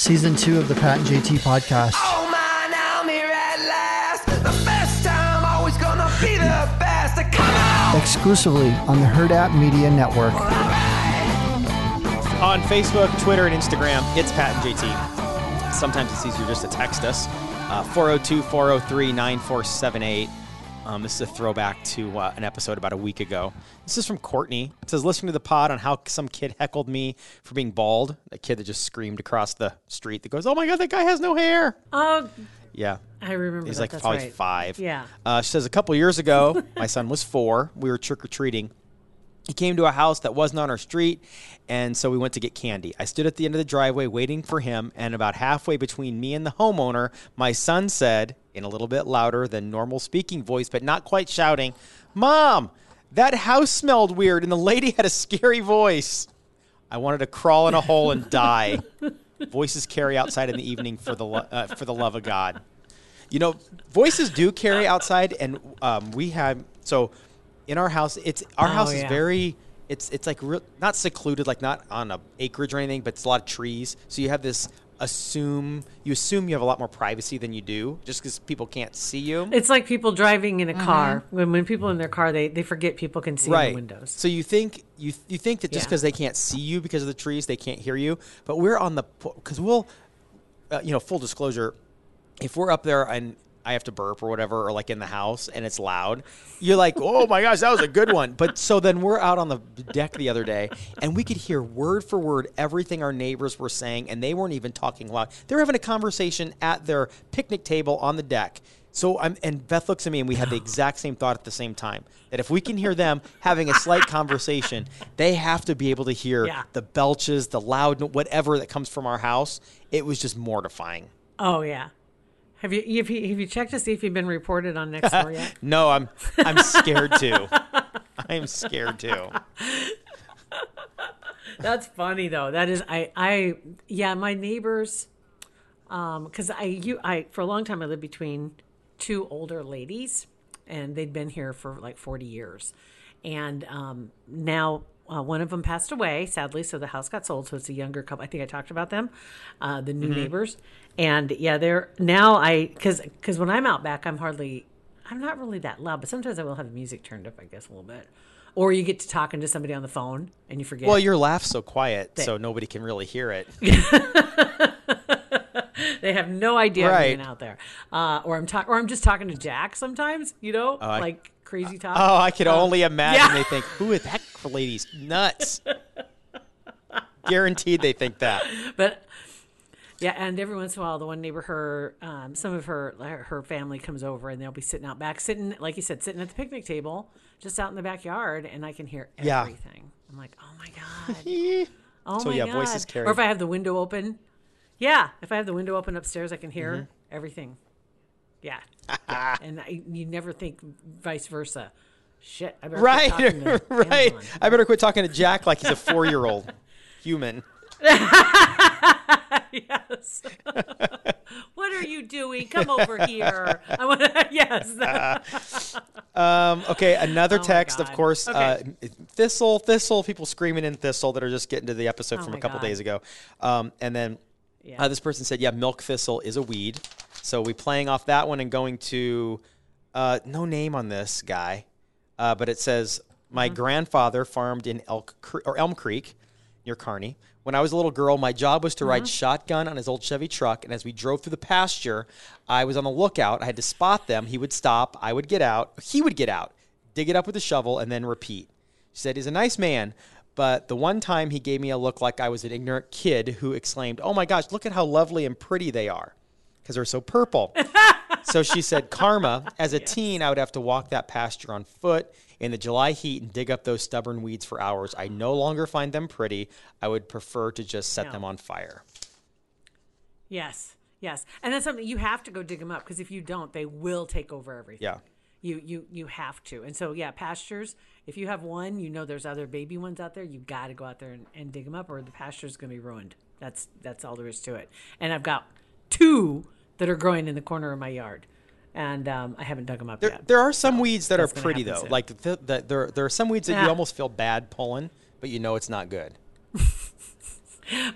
season two of the Pat and JT podcast. Oh man, I'm here at last. The first time, always gonna be the best. Come on! Exclusively on the Hurrdat Media Network. On Facebook, Twitter, and Instagram, it's Pat and JT. Sometimes it's easier just to text us. Uh, 402 403 9478. Um, this is a throwback to uh, an episode about a week ago. This is from Courtney. It says, listening to the pod on how some kid heckled me for being bald. A kid that just screamed across the street that goes, Oh my God, that guy has no hair. Oh, Yeah. I remember. He's that. like That's probably right. five. Yeah. Uh, she says a couple years ago, my son was four. We were trick or treating. He came to a house that wasn't on our street, and so we went to get candy. I stood at the end of the driveway waiting for him, and about halfway between me and the homeowner, my son said, in a little bit louder than normal speaking voice, but not quite shouting, Mom, that house smelled weird, and the lady had a scary voice. I wanted to crawl in a hole and die. Voices carry outside in the evening for the lo- uh, for the love of God. You know, voices do carry outside, and um, we have so in our house. It's our Oh, house is very. It's it's like real, not secluded, like not on a acreage or anything, but it's a lot of trees. So you have this assume you assume you have a lot more privacy than you do, just because people can't see you. It's like people driving in a Mm-hmm. car. When when people in their car, they, they forget people can see in the windows. So you think you you think that just Yeah. because they can't see you because of the trees, they can't hear you. But we're on the because we'll, uh, you know, full disclosure, if we're up there and I have to burp or whatever, or like in the house and it's loud, you're like, oh my gosh, that was a good one. But so then we're out on the deck the other day and we could hear word for word everything our neighbors were saying, and they weren't even talking loud. They were having a conversation at their picnic table on the deck. So I'm and Beth looks at me and we had the exact same thought at the same time. That if we can hear them having a slight conversation, they have to be able to hear Yeah. the belches, the loud whatever that comes from our house. It was just mortifying. Oh yeah. Have you have you, have you checked to see if you've been reported on next door yet? No, I'm I'm scared too. I'm scared too. That's funny though. That is I I yeah, my neighbors um cuz I you I for a long time I lived between two older ladies and they'd been here for like 40 years. And um now uh, one of them passed away, sadly, so the house got sold. So it's a younger couple. I think I talked about them, uh, the new neighbors, and yeah, they're now I because because when I'm out back, I'm hardly, I'm not really that loud, but sometimes I will have the music turned up, I guess, a little bit, or you get to talking to somebody on the phone and you forget. Well, your laugh's so quiet, so nobody can really hear it. they have no idea I'm being out there, uh, or I'm talking, or I'm just talking to Jack sometimes. You know, I- like crazy talk. Oh, I could only imagine yeah. they think, "Who is that lady's nuts?" Guaranteed, they think that. but yeah, and every once in a while, the one neighbor, her, um, some of her her family comes over, and they'll be sitting out back, sitting like you said, sitting at the picnic table, just out in the backyard, and I can hear Yeah. everything. I'm like, oh my god, oh So, my yeah, god. voices carry. Or if I have the window open, yeah, if I have the window open upstairs, I can hear Mm-hmm. everything. Yeah, Yeah. and I, you never think vice versa. Shit, I better Right, right. Amazon. I better quit talking to Jack like he's a four-year-old human. yes. what are you doing? Come over here. I want to. Yes. Um, okay, another Oh text, of course. Uh, Thistle, Thistle, people screaming in Thistle that are just getting to the episode Oh from a couple God. days ago. Um, and then Yeah. uh, this person said, yeah, milk thistle is a weed. So we playing off that one and going to uh, no name on this guy, uh, but it says, my Mm-hmm. grandfather farmed in Elk Cre- or Elm Creek near Kearney. When I was a little girl, my job was to ride Mm-hmm. shotgun on his old Chevy truck. And as we drove through the pasture, I was on the lookout. I had to spot them. He would stop. I would get out. He would get out, dig it up with a shovel, and then repeat. She said, He's a nice man. But the one time he gave me a look like I was an ignorant kid who exclaimed, Oh my gosh, look at how lovely and pretty they are because they're so purple. so she said, Karma, as a teen, I would have to walk that pasture on foot in the July heat and dig up those stubborn weeds for hours. I no longer find them pretty. I would prefer to just set No. them on fire. yes. Yes. And that's something you have to go dig them up because if you don't, they will take over everything. Yeah. You you you have to. And so yeah, pastures. If you have one, you know there's other baby ones out there. You got to go out there and, and dig them up, or the pasture's going to be ruined. That's that's all there is to it. And I've got two that are growing in the corner of my yard, and um, I haven't dug them up There, yet. there are some weeds that are pretty though. soon. Like the, the, there, there are some weeds that you almost feel bad pulling, but you know it's not good.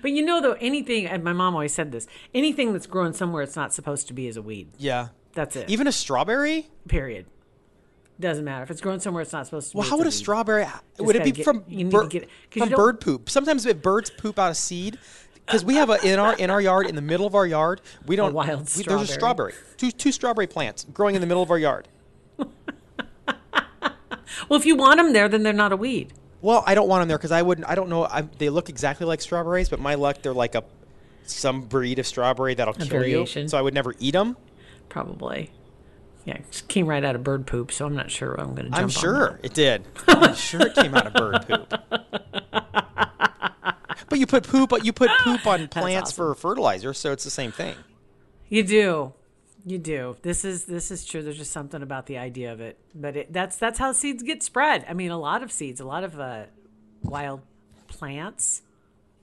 But you know, though, anything, and my mom always said this anything that's growing somewhere it's not supposed to be is a weed. Yeah. That's it. Even a strawberry? period. Doesn't matter. If it's growing somewhere it's not supposed to be. Well, be. how would a strawberry? Would it be get- from you need bir- to get it- you from bird poop? Sometimes if birds poop out a seed, because we have a in our in our yard in the middle of our yard, we don't. wild we- There's a strawberry. two two strawberry plants growing in the middle of our yard. Well, if you want them there, then they're not a weed. Well, I don't want them there because I wouldn't. I don't know. I, they look exactly like strawberries, but my luck, they're like a some breed of strawberry that'll kill variation. you. So I would never eat them. Probably. Yeah, it came right out of bird poop, so I'm not sure I'm going to jump I'm sure it did. I'm sure it came out of bird poop. But you put poop. You put poop on plants awesome. for fertilizer, so it's the same thing. You do. You do. This is this is true. There's just something about the idea of it, but it, that's that's how seeds get spread. I mean, a lot of seeds, a lot of uh, wild plants,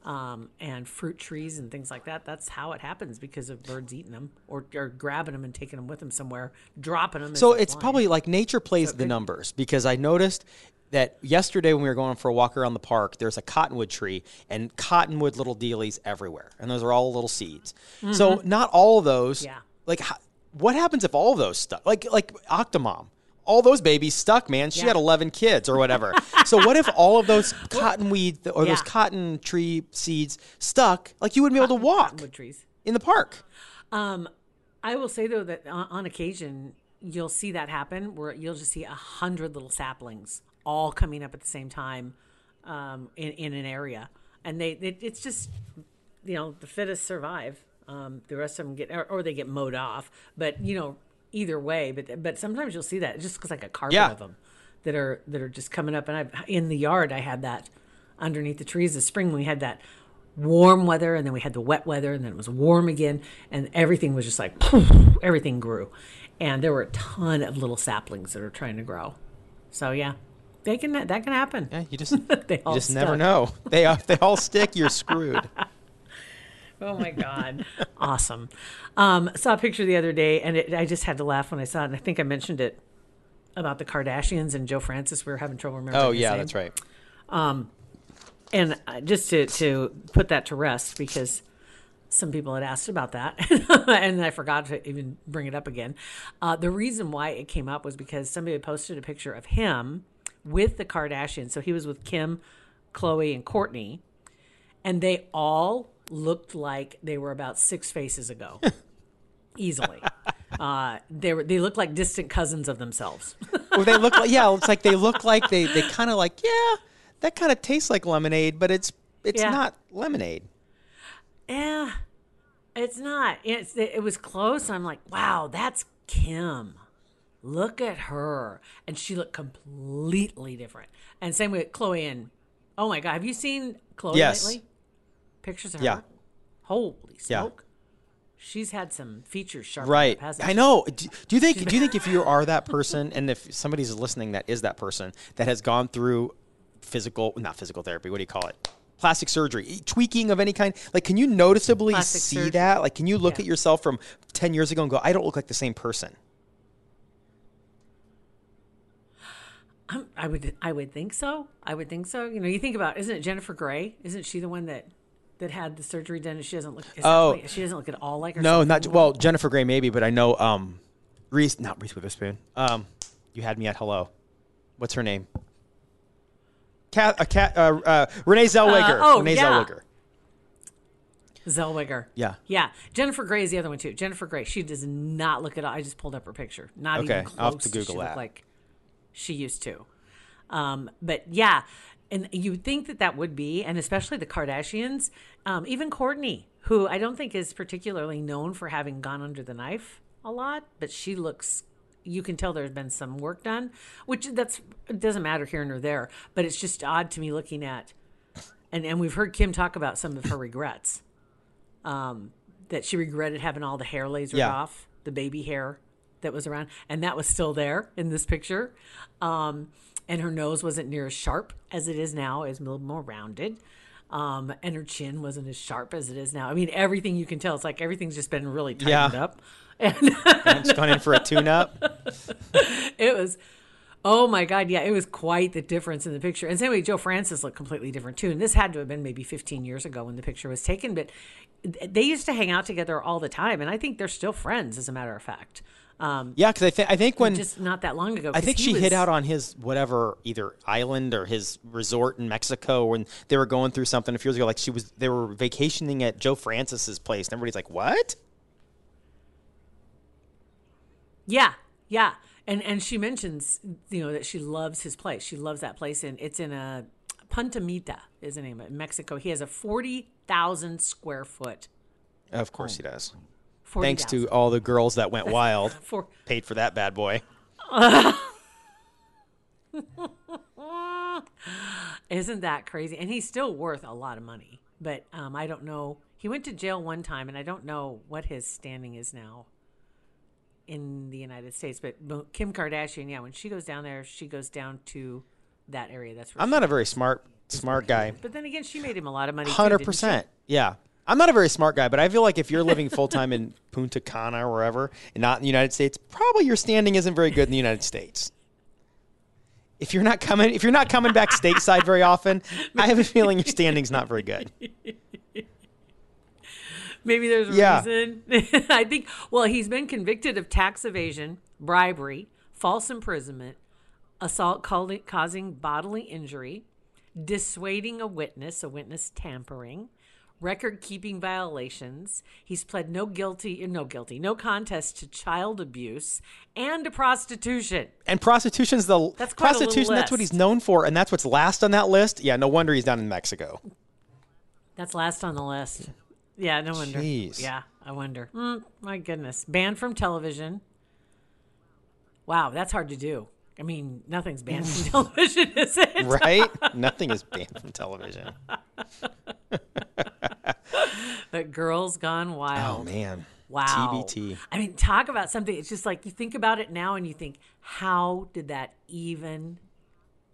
um, and fruit trees and things like that. That's how it happens because of birds eating them or, or grabbing them and taking them with them somewhere, dropping them. So it's probably like nature plays the numbers because I noticed that yesterday when we were going for a walk around the park, there's a cottonwood tree and cottonwood little dealies everywhere, and those are all little seeds. So not all of those. Mm-hmm. Yeah. Like, what happens if all of those stuck? Like, like Octomom. All those babies stuck, man. She Yeah. had 11 kids or whatever. so what if all of those cottonweed or those cotton tree seeds stuck? Like you wouldn't be able to walk wood trees. in the park. Um, I will say though that on, on occasion you'll see that happen where you'll just see a hundred little saplings all coming up at the same time um, in, in an area, and they it, it's just you know the fittest survive. Um, the rest of them get or, or they get mowed off, but you know either way. But but sometimes you'll see that just because like a carpet Yeah. of them that are that are just coming up. And I in the yard I had that underneath the trees this spring. We had that warm weather and then we had the wet weather and then it was warm again and everything was just like everything grew and there were a ton of little saplings that are trying to grow so yeah they can that can happen Yeah, you just they you all just never know. They uh, they all stick. You're screwed. oh my god awesome um saw a picture the other day and it, i just had to laugh when i saw it and i think i mentioned it about the kardashians and joe francis we were having trouble remembering Oh yeah, that's right. and uh, just to, to put that to rest because some people had asked about that and i forgot to even bring it up again uh, the reason why it came up was because somebody had posted a picture of him with the kardashians so he was with kim khloe and kourtney and they all looked like they were about six faces ago easily uh, they were they looked like distant cousins of themselves Well, they look like yeah. It's like they look like they they kind of like yeah. That kind of tastes like lemonade, but it's it's Yeah. not lemonade. Yeah, it's not. It's it was close. I'm like, wow, that's Kim. Look at her, and she looked completely different. And same with Khloe and oh my god, have you seen Khloe Yes. lately? Pictures of her. Yeah. Holy Yeah. smoke! She's had some features sharp. Right. hasn't I know. Do, do you think do you think if you are that person and if somebody's listening that is that person that has gone through physical not physical therapy, what do you call it? Plastic surgery, tweaking of any kind. Like, can you noticeably Plastic see surgery. that? Like, can you look Yeah. at yourself from 10 years ago and go, I don't look like the same person? I'm- I would. I would think so. I would think so. You know, you think about isn't it Jennifer Grey? Isn't she the one that that had the surgery done and she doesn't look? Oh. she doesn't look at all like her. No, not well. Jennifer Grey maybe, but I know um, Reese, not Reese Witherspoon. Um, you had me at hello. What's her name? Cat, a cat, uh, uh, Renee Zellweger. oh, Renee yeah. Zellweger. Zellweger. Yeah. Yeah. Jennifer Grey is the other one too. Jennifer Grey. She does not look at all. I just pulled up her picture. Not Okay, even close I'll have to Google she that. like she used to. Um, but yeah, and you think that that would be, and especially the Kardashians, um, even Kourtney, who I don't think is particularly known for having gone under the knife a lot, but she looks. You can tell there's been some work done, which that's it doesn't matter here nor there. But it's just odd to me looking at, and and we've heard Kim talk about some of her regrets um, that she regretted having all the hair lasered Yeah. off, the baby hair that was around, and that was still there in this picture. Um, and her nose wasn't near as sharp as it is now; it's a little more rounded. Um, and her chin wasn't as sharp as it is now. I mean, everything you can tell, it's like everything's just been really tightened Yeah. up. And I'm just going in for a tune-up. it was Oh my God, yeah, it was quite the difference in the picture. And same way, Joe Francis looked completely different too. And this had to have been maybe 15 years ago when the picture was taken, but they used to hang out together all the time, and I think they're still friends, as a matter of fact. Um, Yeah, because I think I think when just not that long ago. I think she was- hit out on his whatever either island or his resort in Mexico when they were going through something a few years ago. Like she was, they were vacationing at Joe Francis's place, and everybody's like, "What?" Yeah, yeah, and and she mentions you know that she loves his place. She loves that place, and it's in a Punta Mita is the name of it, in Mexico. He has a forty thousand square foot. Of course he does. 40, Thanks to all the girls that went wild, for paid for that bad boy. Isn't that crazy? And he's still worth a lot of money. But um, I don't know. He went to jail one time, and I don't know what his standing is now in the United States. But Kim Kardashian, yeah, when she goes down there, she goes down to that area. That's I'm not a very smart smart guy. But then again, she made him a lot of money. Hundred percent. Yeah. I'm not a very smart guy, but I feel like if you're living full time in Punta Cana or wherever, and not in the United States, probably your standing isn't very good in the United States. If you're not coming, if you're not coming back stateside very often, I have a feeling your standing's not very good. Maybe there's a Yeah. reason. I think, well, he's been convicted of tax evasion, bribery, false imprisonment, assault causing- causing bodily injury, dissuading a witness, a witness tampering, record keeping violations. He's pled no guilty, no guilty, no contest to child abuse and to prostitution. And prostitution's the That's quite a little prostitution. That's what he's known for, and that's what's last on that list. Yeah, no wonder he's down in Mexico. That's last on the list. Yeah, no wonder. Jeez. Yeah, I wonder. Mm, my goodness. Banned from television. Wow, that's hard to do. I mean, nothing's banned from television, is it? Right? Nothing is banned from television. But Girls Gone oh, Wild. Oh man. Wow. TBT. I mean, talk about something. It's just like you think about it now and you think, how did that even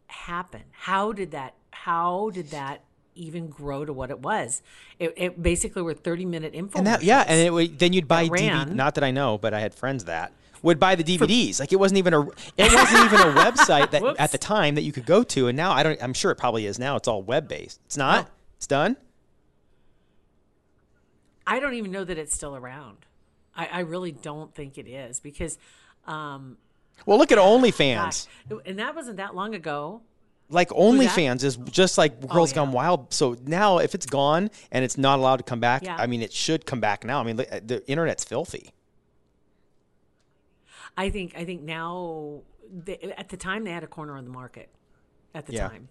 happen? How did that, how did that even grow to what it was? It, it basically were 30 minute info. And that, yeah, and it, would- then you'd buy DVD. Not that I know, but I had friends that would buy the DVDs. like it wasn't even a, it wasn't even a website that Whoops. at the time that you could go to. And now I don't. I'm sure it probably is now. It's all web based. It's not. Oh. It's done. I don't even know that it's still around. I, I really don't think it is because, um, Well, look at OnlyFans. gosh, and that wasn't that long ago. Like? OnlyFans is just like Girls yeah. Gone Wild. So now, if it's gone and it's not allowed to come back, Yeah. I mean, it should come back now. I mean, the internet's filthy. I think I think now they, at the time they had a corner on the market. At the Yeah. time,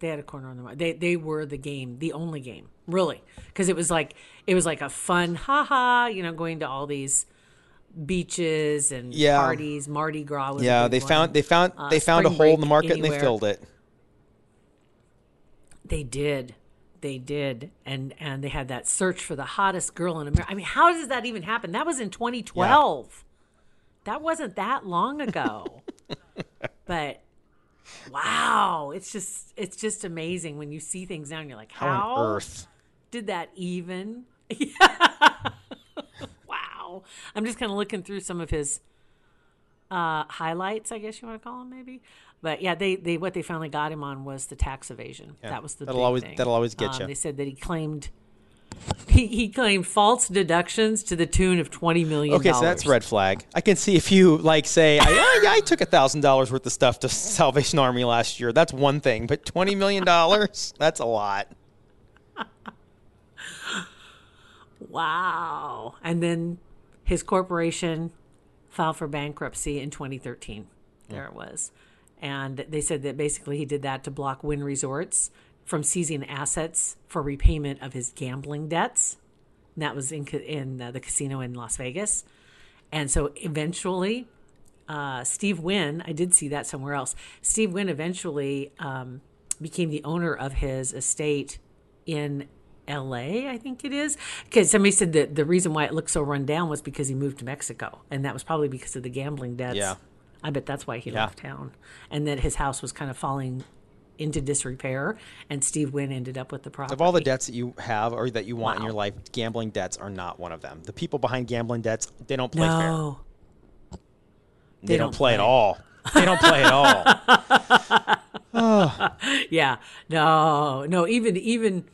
they had a corner on the market. They they were the game, the only game, really, because it was like it was like a fun, haha, you know, going to all these beaches and Yeah. parties. Mardi Gras was Yeah, they found they found Uh, they found a hole in the market and they filled it. They did. They did. And and they had that search for the hottest girl in America. I mean, how does that even happen? That was in 2012. That wasn't that long ago. but wow, it's just it's just amazing when you see things now and you're like, How how, on earth? did that even? wow. I'm just kind of looking through some of his uh, highlights, I guess you want to call them, maybe. But yeah, they, they what they finally got him on was the tax evasion. Yeah. That was the That'll always- thing. that'll always get Um, ya. They said that he claimed he, he claimed false deductions to the tune of twenty million. Okay, so that's red flag. I can see if you like say, I, yeah, yeah, I took a thousand dollars worth of stuff to Salvation Army last year. That's one thing, but twenty million dollars, that's a lot. Wow. And then his corporation filed for bankruptcy in 2013. There it was. And they said that basically he did that to block Wynn Resorts from seizing assets for repayment of his gambling debts. And that was in, in uh, the casino in Las Vegas. And so eventually, uh, Steve Wynn, I did see that somewhere else. Steve Wynn eventually um, became the owner of his estate in LA, I think it is. Because somebody said that the reason why it looked so run down was because he moved to Mexico. And that was probably because of the gambling debts. Yeah. I bet that's why he Yeah. left town. And that his house was kind of falling into disrepair. And Steve Wynn ended up with the property. Of all the debts that you have or that you want in your life, gambling debts are not one of them. The people behind gambling debts, they don't play fair. no. They, don't, play, at all. They don't play at all. yeah no no even even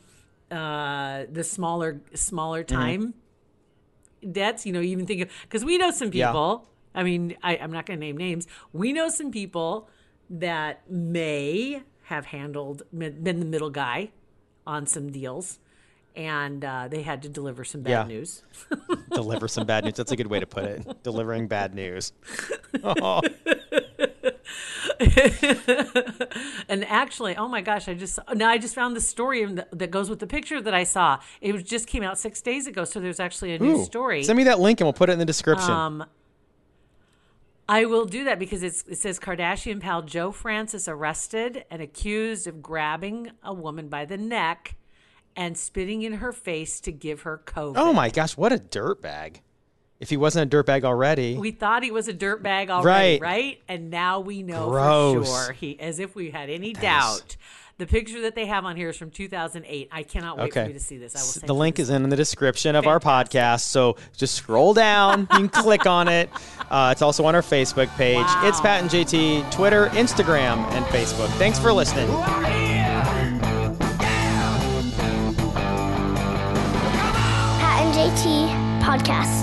uh the smaller smaller Mm-hmm. time debts you know even think of because we know some Yeah. people i mean I, i'm not going to name names we know some people that may have handled been the middle guy on some deals and uh, they had to deliver some bad Yeah. news Deliver some bad news. That's a good way to put it. Delivering bad news. Oh, and actually oh my gosh i just now i just found the story that that goes with the picture that i saw it was just came out six days ago so there's actually a new Ooh. story Send me that link and we'll put it in the description. Um, I will do that because it says Kardashian pal Joe Francis arrested and accused of grabbing a woman by the neck and spitting in her face to give her COVID. oh my gosh, what a dirtbag. If he wasn't a dirtbag already. We thought he was a dirtbag already, Right. right? And now we know Gross. for sure. He, as if we had any doubt. The picture that they have on here is from 2008. I cannot wait for you to see this. I will send The link this. is in the description of our podcast. So just scroll down. You can click on it. Uh, it's also on our Facebook page. Wow. It's Pat and JT, Twitter, Instagram, and Facebook. Thanks for listening. Pat and JT Podcast,